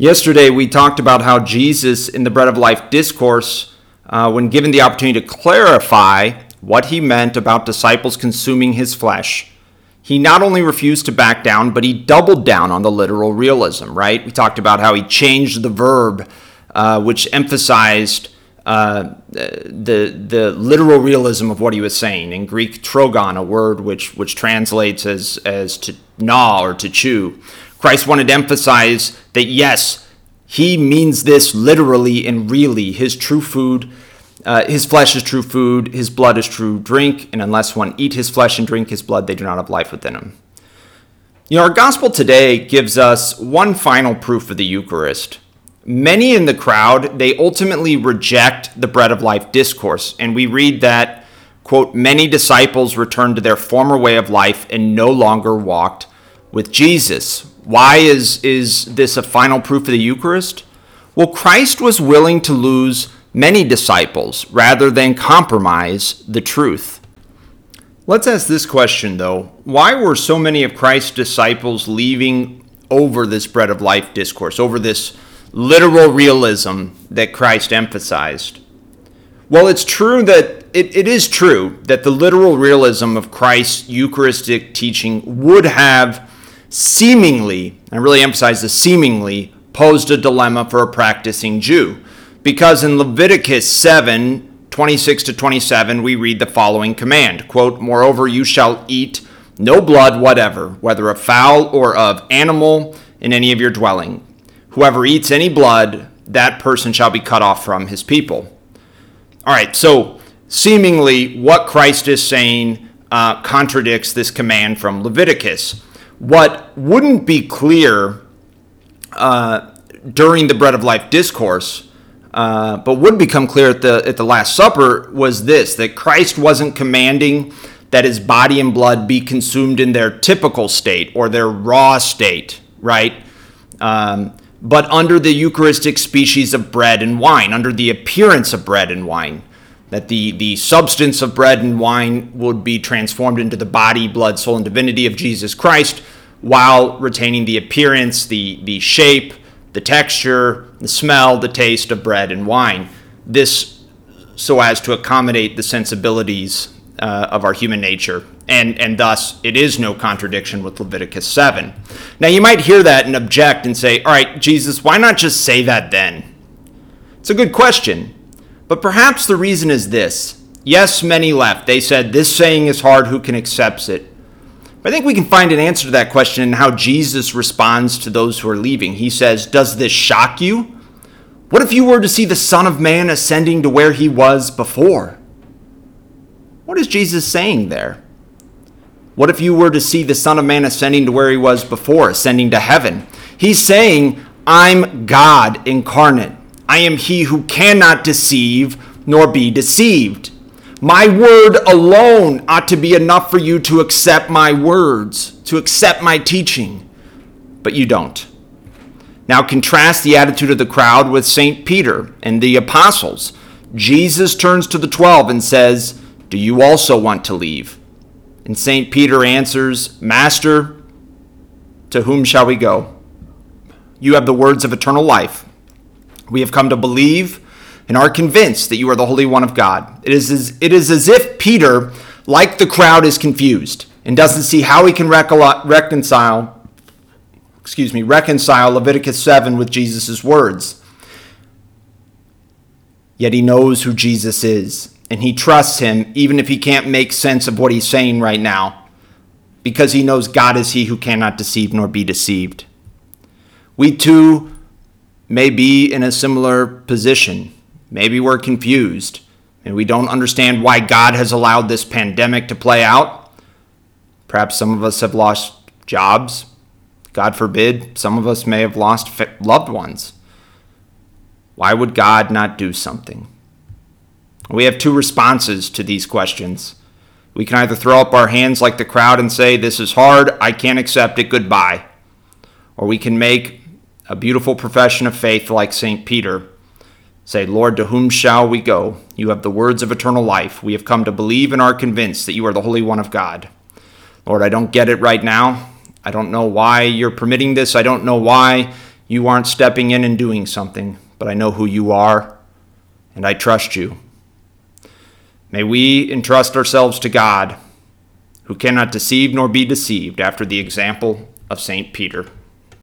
Yesterday, we talked about how Jesus, in the Bread of Life discourse, uh, when given the opportunity to clarify what he meant about disciples consuming his flesh, he not only refused to back down, but he doubled down on the literal realism, right? We talked about how he changed the verb, uh, which emphasized uh, the, the literal realism of what he was saying. In Greek, trogon, a word which, which translates as, as to gnaw or to chew. Christ wanted to emphasize that yes, he means this literally and really. His true food, uh, his flesh is true food, his blood is true drink, and unless one eat his flesh and drink his blood, they do not have life within him. You know, our gospel today gives us one final proof of the Eucharist. Many in the crowd, they ultimately reject the bread of life discourse, and we read that, quote, many disciples returned to their former way of life and no longer walked with Jesus. Why is, is this a final proof of the Eucharist? Well, Christ was willing to lose many disciples rather than compromise the truth. Let's ask this question, though. Why were so many of Christ's disciples leaving over this bread of life discourse, over this literal realism that Christ emphasized? Well, it's true that it, it is true that the literal realism of Christ's Eucharistic teaching would have seemingly, I really emphasize the seemingly, posed a dilemma for a practicing Jew. Because in Leviticus 7 26 to 27, we read the following command quote, Moreover, you shall eat no blood whatever, whether of fowl or of animal, in any of your dwelling. Whoever eats any blood, that person shall be cut off from his people. All right, so seemingly what Christ is saying uh, contradicts this command from Leviticus. What wouldn't be clear uh, during the Bread of Life discourse, uh, but would become clear at the at the Last Supper, was this: that Christ wasn't commanding that his body and blood be consumed in their typical state or their raw state, right? Um, but under the Eucharistic species of bread and wine, under the appearance of bread and wine that the, the substance of bread and wine would be transformed into the body, blood, soul, and divinity of Jesus Christ while retaining the appearance, the, the shape, the texture, the smell, the taste of bread and wine. This so as to accommodate the sensibilities uh, of our human nature. And, and thus, it is no contradiction with Leviticus 7. Now, you might hear that and object and say, All right, Jesus, why not just say that then? It's a good question. But perhaps the reason is this. Yes, many left. They said, This saying is hard, who can accept it? I think we can find an answer to that question in how Jesus responds to those who are leaving. He says, Does this shock you? What if you were to see the Son of Man ascending to where he was before? What is Jesus saying there? What if you were to see the Son of Man ascending to where he was before, ascending to heaven? He's saying, I'm God incarnate. I am he who cannot deceive nor be deceived. My word alone ought to be enough for you to accept my words, to accept my teaching. But you don't. Now contrast the attitude of the crowd with St. Peter and the apostles. Jesus turns to the twelve and says, Do you also want to leave? And St. Peter answers, Master, to whom shall we go? You have the words of eternal life. We have come to believe and are convinced that you are the Holy One of God. It is as, it is as if Peter, like the crowd, is confused and doesn't see how he can reconcile excuse me, reconcile Leviticus 7 with Jesus' words. Yet he knows who Jesus is, and he trusts him even if he can't make sense of what he's saying right now, because he knows God is he who cannot deceive nor be deceived. We too may be in a similar position. Maybe we're confused and we don't understand why God has allowed this pandemic to play out. Perhaps some of us have lost jobs. God forbid, some of us may have lost loved ones. Why would God not do something? We have two responses to these questions. We can either throw up our hands like the crowd and say, This is hard, I can't accept it, goodbye. Or we can make a beautiful profession of faith like St. Peter. Say, Lord, to whom shall we go? You have the words of eternal life. We have come to believe and are convinced that you are the Holy One of God. Lord, I don't get it right now. I don't know why you're permitting this. I don't know why you aren't stepping in and doing something, but I know who you are, and I trust you. May we entrust ourselves to God, who cannot deceive nor be deceived, after the example of St. Peter.